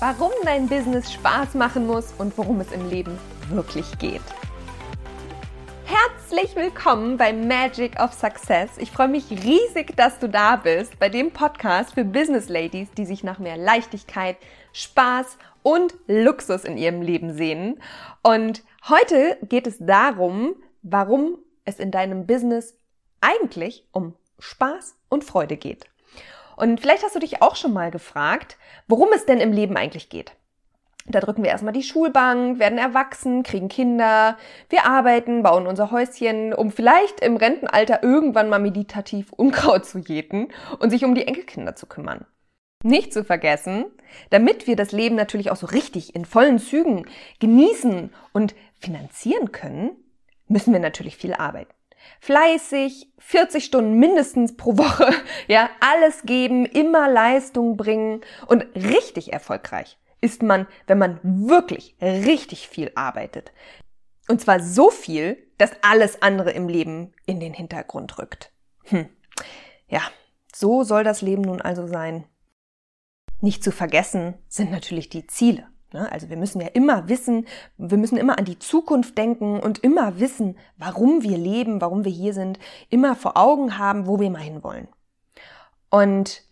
Warum dein Business Spaß machen muss und worum es im Leben wirklich geht. Herzlich willkommen bei Magic of Success. Ich freue mich riesig, dass du da bist bei dem Podcast für Business Ladies, die sich nach mehr Leichtigkeit, Spaß und Luxus in ihrem Leben sehnen. Und heute geht es darum, warum es in deinem Business eigentlich um Spaß und Freude geht. Und vielleicht hast du dich auch schon mal gefragt, worum es denn im Leben eigentlich geht. Da drücken wir erstmal die Schulbank, werden erwachsen, kriegen Kinder, wir arbeiten, bauen unser Häuschen, um vielleicht im Rentenalter irgendwann mal meditativ Unkraut zu jäten und sich um die Enkelkinder zu kümmern. Nicht zu vergessen, damit wir das Leben natürlich auch so richtig in vollen Zügen genießen und finanzieren können, müssen wir natürlich viel arbeiten. Fleißig, 40 Stunden mindestens pro Woche, ja, alles geben, immer Leistung bringen und richtig erfolgreich ist man, wenn man wirklich richtig viel arbeitet. Und zwar so viel, dass alles andere im Leben in den Hintergrund rückt. Hm. Ja, so soll das Leben nun also sein. Nicht zu vergessen sind natürlich die Ziele. Ne? Also wir müssen ja immer wissen, wir müssen immer an die Zukunft denken und immer wissen, warum wir leben, warum wir hier sind, immer vor Augen haben, wo wir mal hinwollen. Und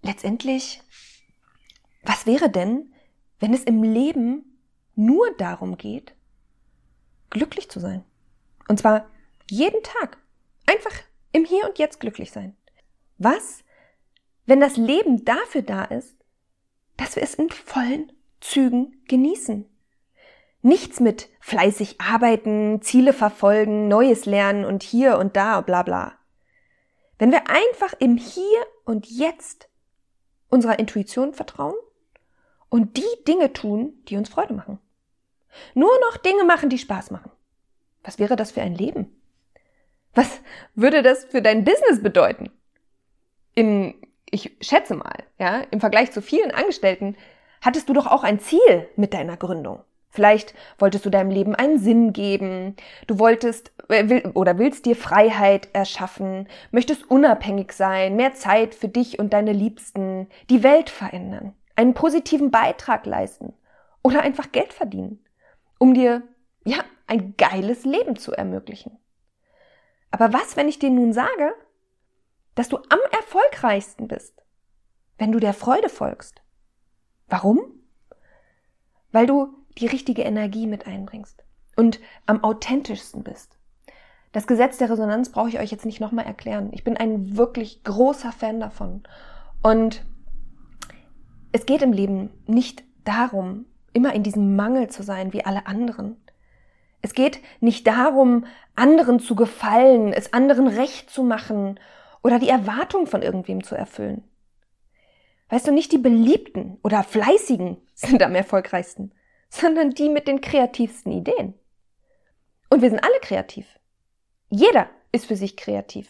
letztendlich was wäre denn, wenn es im Leben nur darum geht, glücklich zu sein? Und zwar jeden Tag. Einfach im Hier und Jetzt glücklich sein. Was, wenn das Leben dafür da ist, dass wir es in vollen Zügen genießen? Nichts mit fleißig arbeiten, Ziele verfolgen, Neues lernen und hier und da, bla bla. Wenn wir einfach im Hier und Jetzt unserer Intuition vertrauen und die Dinge tun, die uns Freude machen. Nur noch Dinge machen, die Spaß machen. Was wäre das für ein Leben? Was würde das für dein Business bedeuten? In, ich schätze mal, ja, im Vergleich zu vielen Angestellten hattest du doch auch ein Ziel mit deiner Gründung. Vielleicht wolltest du deinem Leben einen Sinn geben, du wolltest äh, oder willst dir Freiheit erschaffen, möchtest unabhängig sein, mehr Zeit für dich und deine Liebsten, die Welt verändern einen positiven Beitrag leisten oder einfach Geld verdienen, um dir, ja, ein geiles Leben zu ermöglichen. Aber was, wenn ich dir nun sage, dass du am erfolgreichsten bist, wenn du der Freude folgst? Warum? Weil du die richtige Energie mit einbringst und am authentischsten bist. Das Gesetz der Resonanz brauche ich euch jetzt nicht nochmal erklären. Ich bin ein wirklich großer Fan davon. Und es geht im Leben nicht darum, immer in diesem Mangel zu sein wie alle anderen. Es geht nicht darum, anderen zu gefallen, es anderen recht zu machen oder die Erwartung von irgendwem zu erfüllen. Weißt du, nicht die Beliebten oder Fleißigen sind am erfolgreichsten, sondern die mit den kreativsten Ideen. Und wir sind alle kreativ. Jeder ist für sich kreativ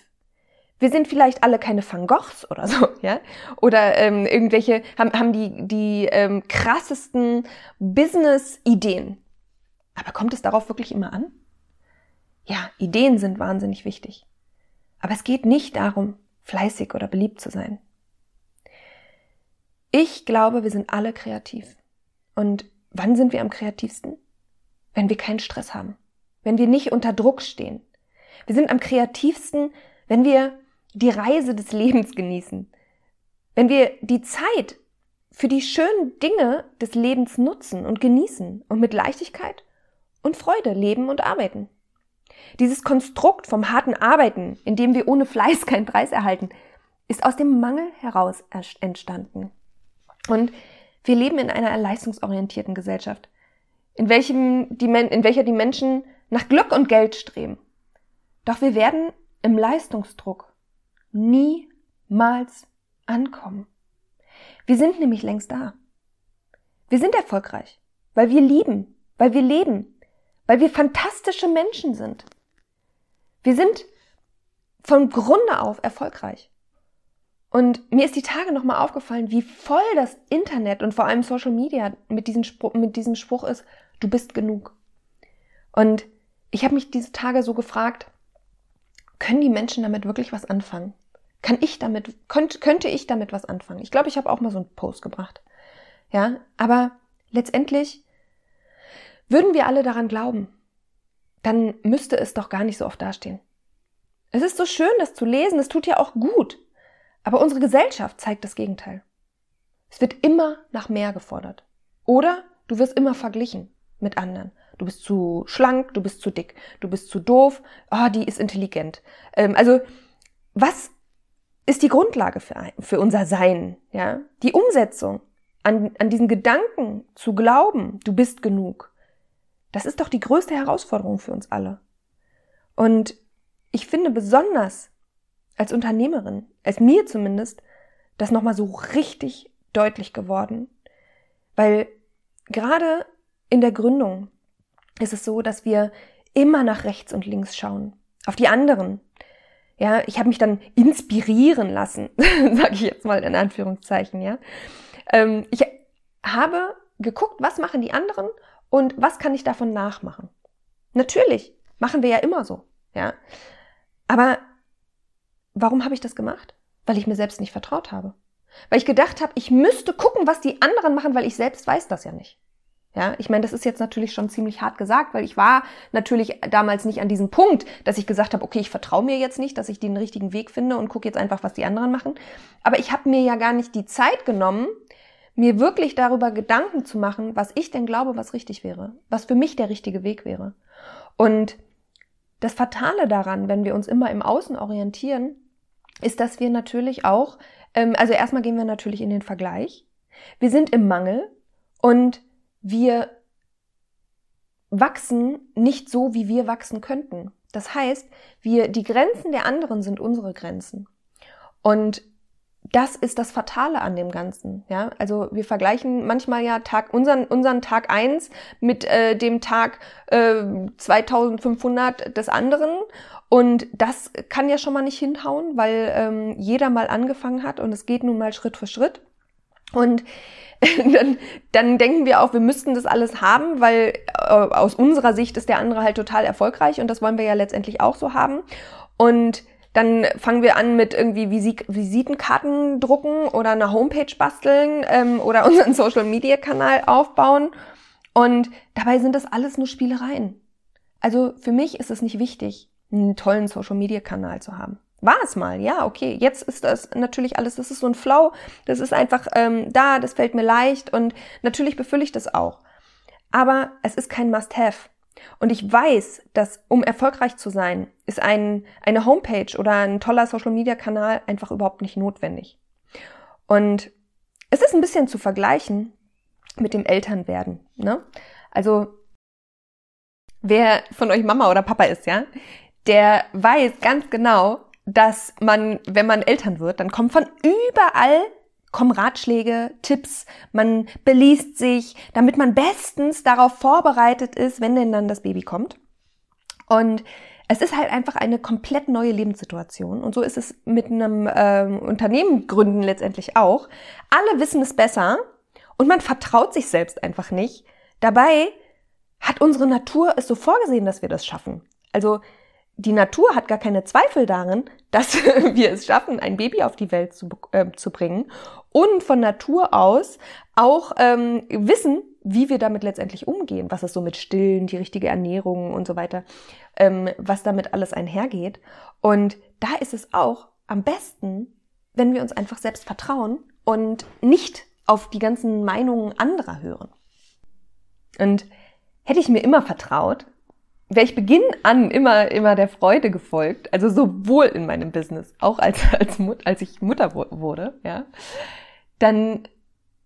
wir sind vielleicht alle keine Van Goghs oder so, ja? Oder ähm, irgendwelche haben, haben die, die ähm, krassesten Business-Ideen. Aber kommt es darauf wirklich immer an? Ja, Ideen sind wahnsinnig wichtig. Aber es geht nicht darum, fleißig oder beliebt zu sein. Ich glaube, wir sind alle kreativ. Und wann sind wir am kreativsten? Wenn wir keinen Stress haben. Wenn wir nicht unter Druck stehen. Wir sind am kreativsten, wenn wir die Reise des Lebens genießen, wenn wir die Zeit für die schönen Dinge des Lebens nutzen und genießen und mit Leichtigkeit und Freude leben und arbeiten. Dieses Konstrukt vom harten Arbeiten, in dem wir ohne Fleiß keinen Preis erhalten, ist aus dem Mangel heraus entstanden. Und wir leben in einer leistungsorientierten Gesellschaft, in, welchem die, in welcher die Menschen nach Glück und Geld streben. Doch wir werden im Leistungsdruck niemals ankommen. Wir sind nämlich längst da. Wir sind erfolgreich, weil wir lieben, weil wir leben, weil wir fantastische Menschen sind. Wir sind von Grunde auf erfolgreich. Und mir ist die Tage nochmal aufgefallen, wie voll das Internet und vor allem Social Media mit diesem, Spruch, mit diesem Spruch ist, du bist genug. Und ich habe mich diese Tage so gefragt, können die Menschen damit wirklich was anfangen? Kann ich damit, könnte, könnte ich damit was anfangen? Ich glaube, ich habe auch mal so einen Post gebracht. Ja, aber letztendlich würden wir alle daran glauben, dann müsste es doch gar nicht so oft dastehen. Es ist so schön, das zu lesen, es tut ja auch gut. Aber unsere Gesellschaft zeigt das Gegenteil. Es wird immer nach mehr gefordert. Oder du wirst immer verglichen mit anderen. Du bist zu schlank, du bist zu dick, du bist zu doof, oh, die ist intelligent. Ähm, also, was ist die Grundlage für, ein, für unser Sein? Ja? Die Umsetzung an, an diesen Gedanken zu glauben, du bist genug. Das ist doch die größte Herausforderung für uns alle. Und ich finde besonders als Unternehmerin, als mir zumindest, das nochmal so richtig deutlich geworden. Weil gerade in der Gründung ist es so, dass wir immer nach rechts und links schauen. Auf die anderen. Ja, ich habe mich dann inspirieren lassen, sage ich jetzt mal in Anführungszeichen, ja. Ähm, ich habe geguckt, was machen die anderen und was kann ich davon nachmachen. Natürlich, machen wir ja immer so, ja. Aber warum habe ich das gemacht? Weil ich mir selbst nicht vertraut habe. Weil ich gedacht habe, ich müsste gucken, was die anderen machen, weil ich selbst weiß das ja nicht. Ja, ich meine, das ist jetzt natürlich schon ziemlich hart gesagt, weil ich war natürlich damals nicht an diesem Punkt, dass ich gesagt habe, okay, ich vertraue mir jetzt nicht, dass ich den richtigen Weg finde und gucke jetzt einfach, was die anderen machen. Aber ich habe mir ja gar nicht die Zeit genommen, mir wirklich darüber Gedanken zu machen, was ich denn glaube, was richtig wäre, was für mich der richtige Weg wäre. Und das Fatale daran, wenn wir uns immer im Außen orientieren, ist, dass wir natürlich auch, ähm, also erstmal gehen wir natürlich in den Vergleich. Wir sind im Mangel und wir wachsen nicht so, wie wir wachsen könnten. Das heißt, wir, die Grenzen der anderen sind unsere Grenzen. Und das ist das Fatale an dem Ganzen. Ja, also wir vergleichen manchmal ja Tag unseren unseren Tag eins mit äh, dem Tag äh, 2500 des anderen und das kann ja schon mal nicht hinhauen, weil ähm, jeder mal angefangen hat und es geht nun mal Schritt für Schritt. Und dann, dann denken wir auch, wir müssten das alles haben, weil äh, aus unserer Sicht ist der andere halt total erfolgreich und das wollen wir ja letztendlich auch so haben. Und dann fangen wir an mit irgendwie Visitenkarten drucken oder eine Homepage basteln ähm, oder unseren Social-Media-Kanal aufbauen. Und dabei sind das alles nur Spielereien. Also für mich ist es nicht wichtig, einen tollen Social-Media-Kanal zu haben. War es mal, ja, okay. Jetzt ist das natürlich alles, das ist so ein Flow, das ist einfach ähm, da, das fällt mir leicht und natürlich befülle ich das auch. Aber es ist kein Must-Have. Und ich weiß, dass um erfolgreich zu sein, ist ein, eine Homepage oder ein toller Social-Media-Kanal einfach überhaupt nicht notwendig. Und es ist ein bisschen zu vergleichen mit dem Elternwerden. Ne? Also wer von euch Mama oder Papa ist, ja, der weiß ganz genau, dass man, wenn man Eltern wird, dann kommen von überall kommen Ratschläge, Tipps, man beliest sich, damit man bestens darauf vorbereitet ist, wenn denn dann das Baby kommt. Und es ist halt einfach eine komplett neue Lebenssituation. Und so ist es mit einem ähm, Unternehmen gründen letztendlich auch. Alle wissen es besser und man vertraut sich selbst einfach nicht. Dabei hat unsere Natur es so vorgesehen, dass wir das schaffen. Also die Natur hat gar keine Zweifel darin, dass wir es schaffen, ein Baby auf die Welt zu, äh, zu bringen und von Natur aus auch ähm, wissen, wie wir damit letztendlich umgehen, was es so mit Stillen, die richtige Ernährung und so weiter, ähm, was damit alles einhergeht. Und da ist es auch am besten, wenn wir uns einfach selbst vertrauen und nicht auf die ganzen Meinungen anderer hören. Und hätte ich mir immer vertraut, wäre ich Beginn an immer, immer der Freude gefolgt, also sowohl in meinem Business, auch als, als, als ich Mutter wurde, ja, dann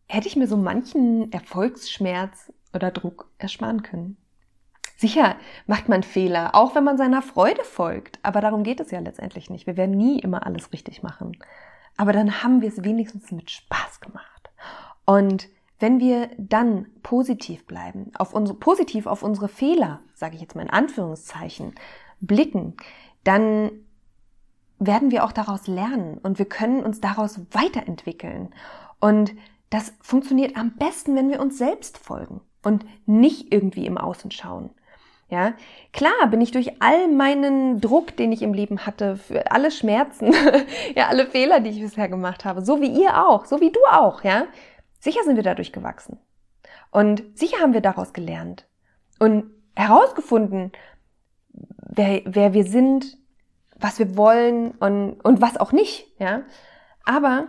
hätte ich mir so manchen Erfolgsschmerz oder Druck ersparen können. Sicher macht man Fehler, auch wenn man seiner Freude folgt, aber darum geht es ja letztendlich nicht. Wir werden nie immer alles richtig machen. Aber dann haben wir es wenigstens mit Spaß gemacht. Und wenn wir dann positiv bleiben, auf unsere, positiv auf unsere Fehler, sage ich jetzt mal in Anführungszeichen, blicken, dann werden wir auch daraus lernen und wir können uns daraus weiterentwickeln. Und das funktioniert am besten, wenn wir uns selbst folgen und nicht irgendwie im Außen schauen. Ja, klar bin ich durch all meinen Druck, den ich im Leben hatte, für alle Schmerzen, ja, alle Fehler, die ich bisher gemacht habe, so wie ihr auch, so wie du auch, ja. Sicher sind wir dadurch gewachsen. Und sicher haben wir daraus gelernt und herausgefunden, wer, wer wir sind, was wir wollen und, und was auch nicht, ja. Aber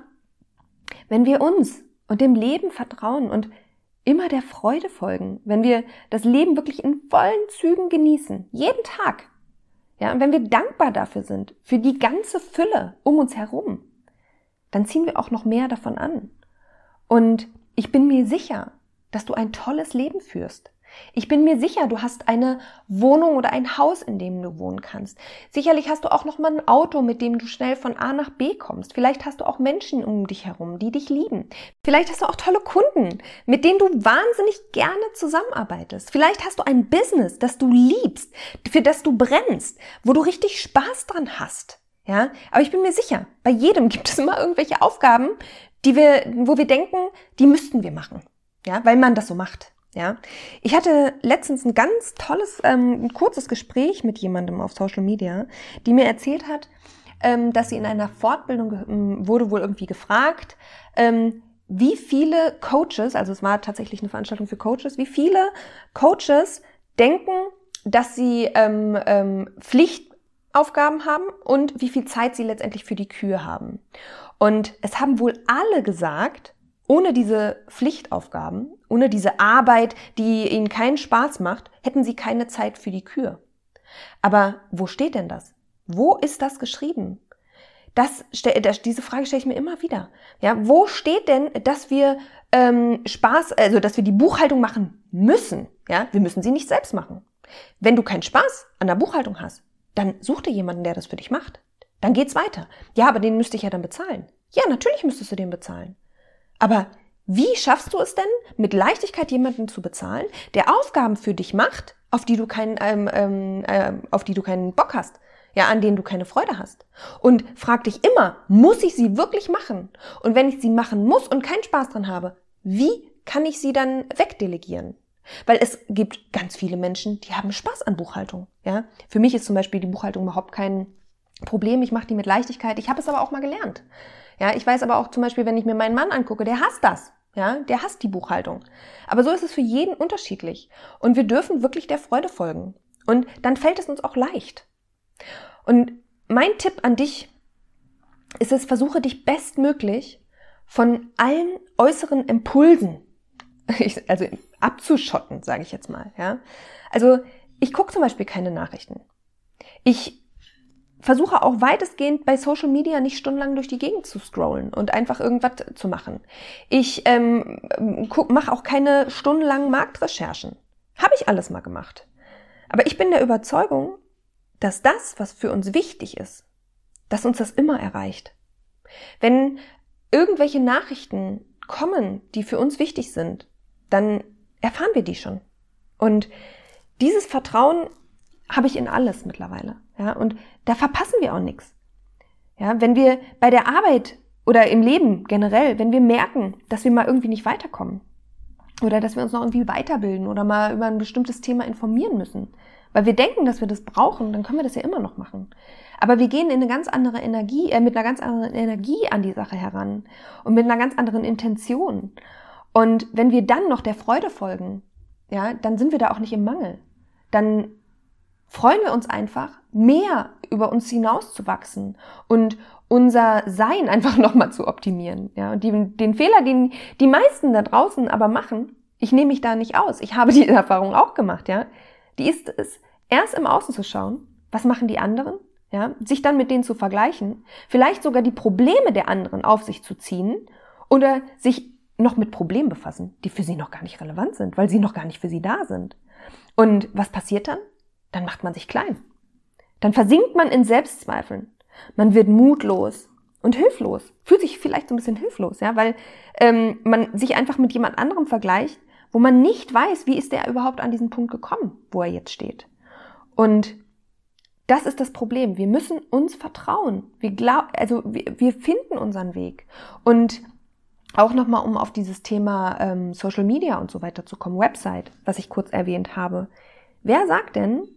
wenn wir uns und dem Leben vertrauen und immer der Freude folgen, wenn wir das Leben wirklich in vollen Zügen genießen, jeden Tag. Ja, und wenn wir dankbar dafür sind, für die ganze Fülle um uns herum, dann ziehen wir auch noch mehr davon an. Und ich bin mir sicher, dass du ein tolles Leben führst. Ich bin mir sicher, du hast eine Wohnung oder ein Haus, in dem du wohnen kannst. Sicherlich hast du auch noch mal ein Auto, mit dem du schnell von A nach B kommst. Vielleicht hast du auch Menschen um dich herum, die dich lieben. Vielleicht hast du auch tolle Kunden, mit denen du wahnsinnig gerne zusammenarbeitest. Vielleicht hast du ein Business, das du liebst, für das du brennst, wo du richtig Spaß dran hast. Ja, aber ich bin mir sicher, bei jedem gibt es immer irgendwelche Aufgaben, die wir, wo wir denken, die müssten wir machen. Ja, weil man das so macht. Ja, ich hatte letztens ein ganz tolles, ähm, ein kurzes Gespräch mit jemandem auf Social Media, die mir erzählt hat, ähm, dass sie in einer Fortbildung ähm, wurde wohl irgendwie gefragt, ähm, wie viele Coaches, also es war tatsächlich eine Veranstaltung für Coaches, wie viele Coaches denken, dass sie ähm, ähm, Pflichtaufgaben haben und wie viel Zeit sie letztendlich für die Kühe haben. Und es haben wohl alle gesagt, ohne diese Pflichtaufgaben, ohne diese Arbeit, die ihnen keinen Spaß macht, hätten sie keine Zeit für die Kühe. Aber wo steht denn das? Wo ist das geschrieben? Das, diese Frage stelle ich mir immer wieder. Ja, wo steht denn, dass wir ähm, Spaß, also dass wir die Buchhaltung machen müssen? Ja, wir müssen sie nicht selbst machen. Wenn du keinen Spaß an der Buchhaltung hast, dann such dir jemanden, der das für dich macht. Dann geht's weiter. Ja, aber den müsste ich ja dann bezahlen. Ja, natürlich müsstest du den bezahlen. Aber wie schaffst du es denn, mit Leichtigkeit jemanden zu bezahlen, der Aufgaben für dich macht, auf die du keinen, ähm, ähm, äh, auf die du keinen Bock hast, ja, an denen du keine Freude hast? Und frag dich immer, muss ich sie wirklich machen? Und wenn ich sie machen muss und keinen Spaß dran habe, wie kann ich sie dann wegdelegieren? Weil es gibt ganz viele Menschen, die haben Spaß an Buchhaltung. Ja, für mich ist zum Beispiel die Buchhaltung überhaupt kein Problem. Ich mache die mit Leichtigkeit. Ich habe es aber auch mal gelernt. Ja, ich weiß aber auch zum Beispiel, wenn ich mir meinen Mann angucke, der hasst das. Ja, der hasst die Buchhaltung. Aber so ist es für jeden unterschiedlich. Und wir dürfen wirklich der Freude folgen. Und dann fällt es uns auch leicht. Und mein Tipp an dich ist es, versuche dich bestmöglich von allen äußeren Impulsen, also abzuschotten, sage ich jetzt mal. Ja, also ich gucke zum Beispiel keine Nachrichten. Ich versuche auch weitestgehend bei Social Media nicht stundenlang durch die Gegend zu scrollen und einfach irgendwas zu machen. Ich ähm, mache auch keine stundenlangen Marktrecherchen. Habe ich alles mal gemacht. Aber ich bin der Überzeugung, dass das, was für uns wichtig ist, dass uns das immer erreicht. Wenn irgendwelche Nachrichten kommen, die für uns wichtig sind, dann erfahren wir die schon. Und dieses Vertrauen habe ich in alles mittlerweile. Ja, und da verpassen wir auch nichts. Ja, wenn wir bei der Arbeit oder im Leben generell, wenn wir merken, dass wir mal irgendwie nicht weiterkommen oder dass wir uns noch irgendwie weiterbilden oder mal über ein bestimmtes Thema informieren müssen, weil wir denken, dass wir das brauchen, dann können wir das ja immer noch machen. Aber wir gehen in eine ganz andere Energie, äh, mit einer ganz anderen Energie an die Sache heran und mit einer ganz anderen Intention. Und wenn wir dann noch der Freude folgen, ja, dann sind wir da auch nicht im Mangel. Dann freuen wir uns einfach, mehr über uns hinauszuwachsen und unser Sein einfach nochmal zu optimieren. Ja, und die, den Fehler, den die meisten da draußen aber machen, ich nehme mich da nicht aus. Ich habe diese Erfahrung auch gemacht, ja. Die ist es, erst im Außen zu schauen, was machen die anderen, ja, sich dann mit denen zu vergleichen, vielleicht sogar die Probleme der anderen auf sich zu ziehen oder sich noch mit Problemen befassen, die für sie noch gar nicht relevant sind, weil sie noch gar nicht für sie da sind. Und was passiert dann? dann macht man sich klein. Dann versinkt man in Selbstzweifeln. Man wird mutlos und hilflos. Fühlt sich vielleicht so ein bisschen hilflos, ja, weil ähm, man sich einfach mit jemand anderem vergleicht, wo man nicht weiß, wie ist der überhaupt an diesen Punkt gekommen, wo er jetzt steht. Und das ist das Problem. Wir müssen uns vertrauen. Wir glaub, also wir, wir finden unseren Weg. Und auch nochmal, um auf dieses Thema ähm, Social Media und so weiter zu kommen, Website, was ich kurz erwähnt habe wer sagt denn,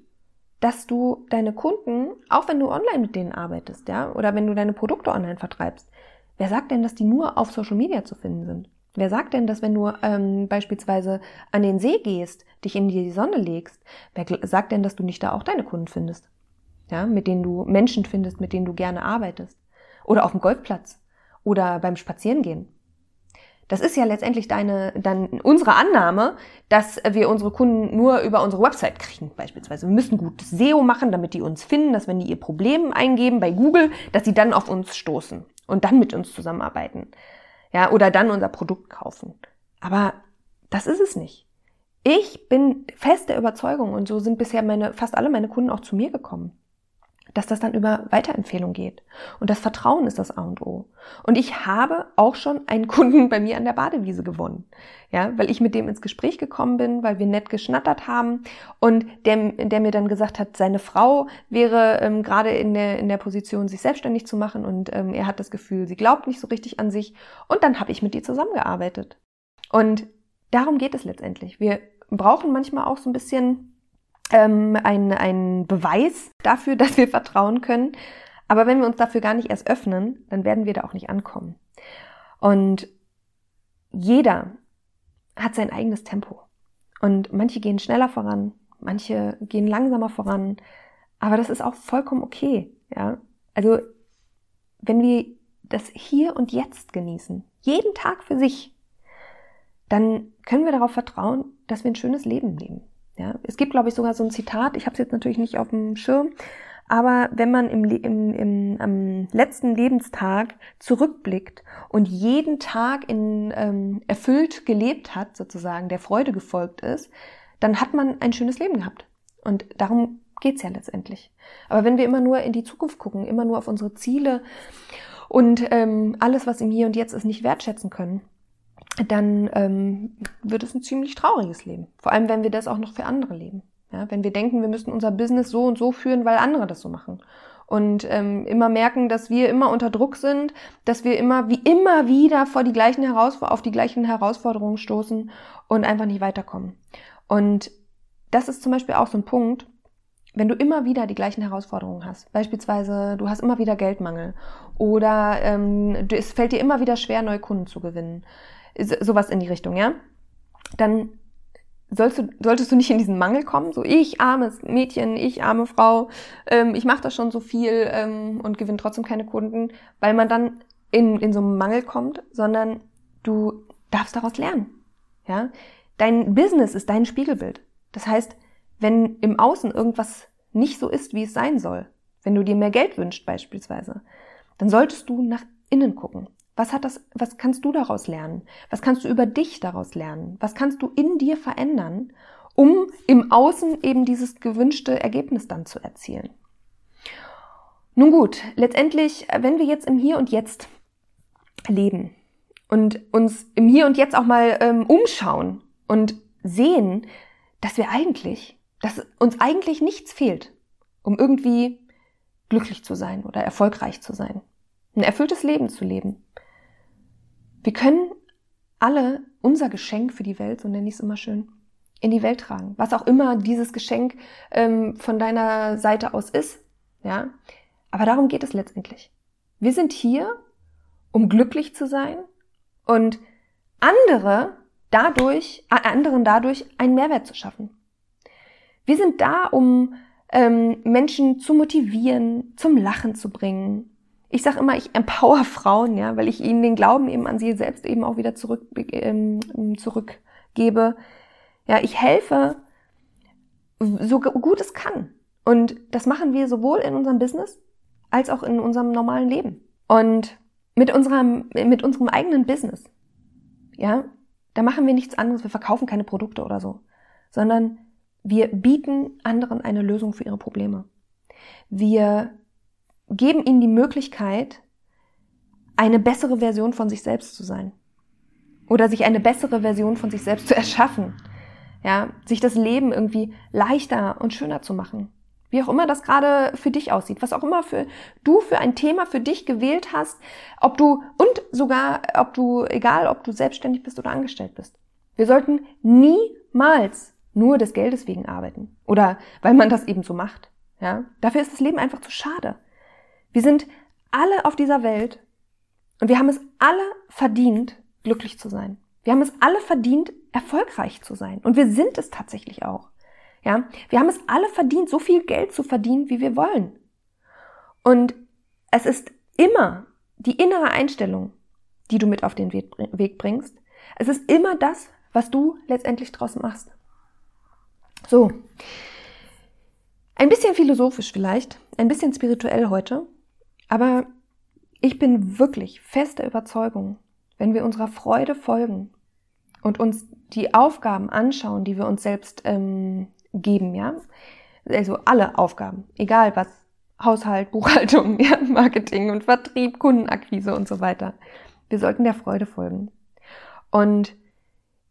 dass du deine Kunden, auch wenn du online mit denen arbeitest, ja, oder wenn du deine Produkte online vertreibst, wer sagt denn, dass die nur auf Social Media zu finden sind? Wer sagt denn, dass wenn du ähm, beispielsweise an den See gehst, dich in die Sonne legst, wer sagt denn, dass du nicht da auch deine Kunden findest? Ja, mit denen du Menschen findest, mit denen du gerne arbeitest. Oder auf dem Golfplatz. Oder beim Spazierengehen. Das ist ja letztendlich deine, dann unsere Annahme, dass wir unsere Kunden nur über unsere Website kriegen, beispielsweise. Wir müssen gutes SEO machen, damit die uns finden, dass wenn die ihr Problem eingeben bei Google, dass sie dann auf uns stoßen und dann mit uns zusammenarbeiten ja, oder dann unser Produkt kaufen. Aber das ist es nicht. Ich bin fest der Überzeugung und so sind bisher meine, fast alle meine Kunden auch zu mir gekommen, dass das dann über Weiterempfehlung geht. Und das Vertrauen ist das A und O. Und ich habe auch schon einen Kunden bei mir an der Badewiese gewonnen. Ja, weil ich mit dem ins Gespräch gekommen bin, weil wir nett geschnattert haben und der, der mir dann gesagt hat, seine Frau wäre ähm, gerade in der, in der Position, sich selbstständig zu machen und ähm, er hat das Gefühl, sie glaubt nicht so richtig an sich. Und dann habe ich mit ihr zusammengearbeitet. Und darum geht es letztendlich. Wir brauchen manchmal auch so ein bisschen ähm, ein, ein Beweis dafür, dass wir vertrauen können. Aber wenn wir uns dafür gar nicht erst öffnen, dann werden wir da auch nicht ankommen. Und jeder hat sein eigenes Tempo. Und manche gehen schneller voran, manche gehen langsamer voran. Aber das ist auch vollkommen okay. Ja, also wenn wir das hier und jetzt genießen, jeden Tag für sich, dann können wir darauf vertrauen, dass wir ein schönes Leben leben. Ja, es gibt, glaube ich, sogar so ein Zitat, ich habe es jetzt natürlich nicht auf dem Schirm, aber wenn man im, im, im, am letzten Lebenstag zurückblickt und jeden Tag in ähm, erfüllt gelebt hat, sozusagen, der Freude gefolgt ist, dann hat man ein schönes Leben gehabt. Und darum geht's ja letztendlich. Aber wenn wir immer nur in die Zukunft gucken, immer nur auf unsere Ziele und ähm, alles, was im Hier und Jetzt ist, nicht wertschätzen können, dann ähm, wird es ein ziemlich trauriges Leben. Vor allem, wenn wir das auch noch für andere leben. Ja, wenn wir denken, wir müssten unser Business so und so führen, weil andere das so machen. Und ähm, immer merken, dass wir immer unter Druck sind, dass wir immer wie immer wieder vor die gleichen Herausfor auf die gleichen Herausforderungen stoßen und einfach nicht weiterkommen. Und das ist zum Beispiel auch so ein Punkt, wenn du immer wieder die gleichen Herausforderungen hast, beispielsweise du hast immer wieder Geldmangel oder ähm, es fällt dir immer wieder schwer, neue Kunden zu gewinnen, sowas in die Richtung, ja, dann sollst du, solltest du nicht in diesen Mangel kommen, so ich armes Mädchen, ich arme Frau, ähm, ich mache das schon so viel ähm, und gewinne trotzdem keine Kunden, weil man dann in, in so einen Mangel kommt, sondern du darfst daraus lernen. Ja? Dein Business ist dein Spiegelbild. Das heißt, wenn im Außen irgendwas nicht so ist, wie es sein soll, wenn du dir mehr Geld wünschst beispielsweise, dann solltest du nach innen gucken. Was hat das, was kannst du daraus lernen? Was kannst du über dich daraus lernen? Was kannst du in dir verändern, um im Außen eben dieses gewünschte Ergebnis dann zu erzielen? Nun gut, letztendlich, wenn wir jetzt im Hier und Jetzt leben und uns im Hier und Jetzt auch mal ähm, umschauen und sehen, dass wir eigentlich, dass uns eigentlich nichts fehlt, um irgendwie glücklich zu sein oder erfolgreich zu sein, ein erfülltes Leben zu leben, wir können alle unser Geschenk für die Welt, so nenne ich es immer schön, in die Welt tragen. Was auch immer dieses Geschenk ähm, von deiner Seite aus ist. Ja, aber darum geht es letztendlich. Wir sind hier, um glücklich zu sein und andere dadurch, anderen dadurch einen Mehrwert zu schaffen. Wir sind da, um ähm, Menschen zu motivieren, zum Lachen zu bringen, ich sage immer, ich empower Frauen, ja, weil ich ihnen den Glauben eben an sie selbst eben auch wieder zurück, ähm, zurückgebe. Ja, ich helfe so gut es kann. Und das machen wir sowohl in unserem Business als auch in unserem normalen Leben. Und mit unserem, mit unserem eigenen Business, ja, da machen wir nichts anderes. Wir verkaufen keine Produkte oder so, sondern wir bieten anderen eine Lösung für ihre Probleme. Wir geben ihnen die Möglichkeit, eine bessere Version von sich selbst zu sein. Oder sich eine bessere Version von sich selbst zu erschaffen. Ja, sich das Leben irgendwie leichter und schöner zu machen. Wie auch immer das gerade für dich aussieht, was auch immer für du für ein Thema für dich gewählt hast, ob du und sogar ob du egal, ob du selbstständig bist oder angestellt bist. Wir sollten niemals nur des Geldes wegen arbeiten oder weil man das eben so macht. Ja, dafür ist das Leben einfach zu schade. Wir sind alle auf dieser Welt und wir haben es alle verdient, glücklich zu sein. Wir haben es alle verdient, erfolgreich zu sein. Und wir sind es tatsächlich auch. Ja, wir haben es alle verdient, so viel Geld zu verdienen, wie wir wollen. Und es ist immer die innere Einstellung, die du mit auf den Weg bringst. Es ist immer das, was du letztendlich draus machst. So. Ein bisschen philosophisch vielleicht, ein bisschen spirituell heute, aber ich bin wirklich fester Überzeugung, wenn wir unserer Freude folgen und uns die Aufgaben anschauen, die wir uns selbst ähm, geben, ja, also alle Aufgaben, egal was, Haushalt, Buchhaltung, ja, Marketing und Vertrieb, Kundenakquise und so weiter. Wir sollten der Freude folgen. Und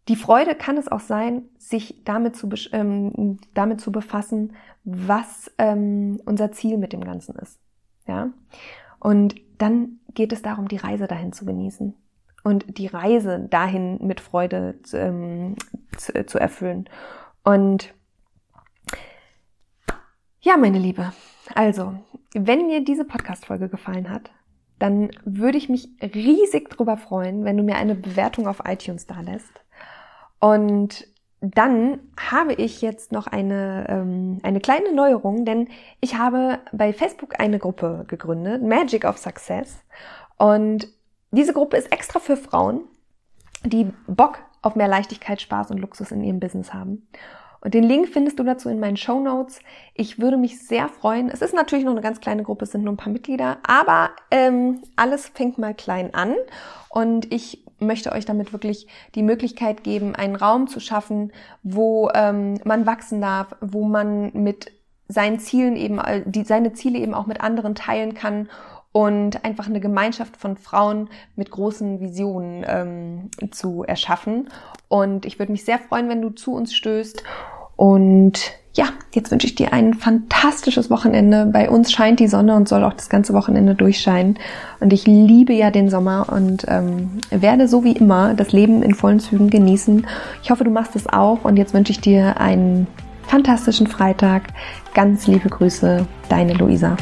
die Freude kann es auch sein, sich damit zu, ähm, damit zu befassen, was ähm, unser Ziel mit dem Ganzen ist. Ja? Und dann geht es darum, die Reise dahin zu genießen und die Reise dahin mit Freude zu, ähm, zu, zu erfüllen. Und ja, meine Liebe, also, wenn mir diese Podcast-Folge gefallen hat, dann würde ich mich riesig drüber freuen, wenn du mir eine Bewertung auf iTunes da lässt. Und dann habe ich jetzt noch eine, ähm, eine kleine Neuerung, denn ich habe bei Facebook eine Gruppe gegründet, Magic of Success. Und diese Gruppe ist extra für Frauen, die Bock auf mehr Leichtigkeit, Spaß und Luxus in ihrem Business haben. Und den Link findest du dazu in meinen Show Notes. Ich würde mich sehr freuen. Es ist natürlich noch eine ganz kleine Gruppe, es sind nur ein paar Mitglieder, aber ähm, alles fängt mal klein an. Und ich möchte euch damit wirklich die Möglichkeit geben, einen Raum zu schaffen, wo ähm, man wachsen darf, wo man mit seinen Zielen eben, die, seine Ziele eben auch mit anderen teilen kann und einfach eine Gemeinschaft von Frauen mit großen Visionen ähm, zu erschaffen. Und ich würde mich sehr freuen, wenn du zu uns stößt. Und ja, jetzt wünsche ich dir ein fantastisches Wochenende. Bei uns scheint die Sonne und soll auch das ganze Wochenende durchscheinen. Und ich liebe ja den Sommer und ähm, werde so wie immer das Leben in vollen Zügen genießen. Ich hoffe, du machst es auch. Und jetzt wünsche ich dir einen fantastischen Freitag. Ganz liebe Grüße, deine Luisa.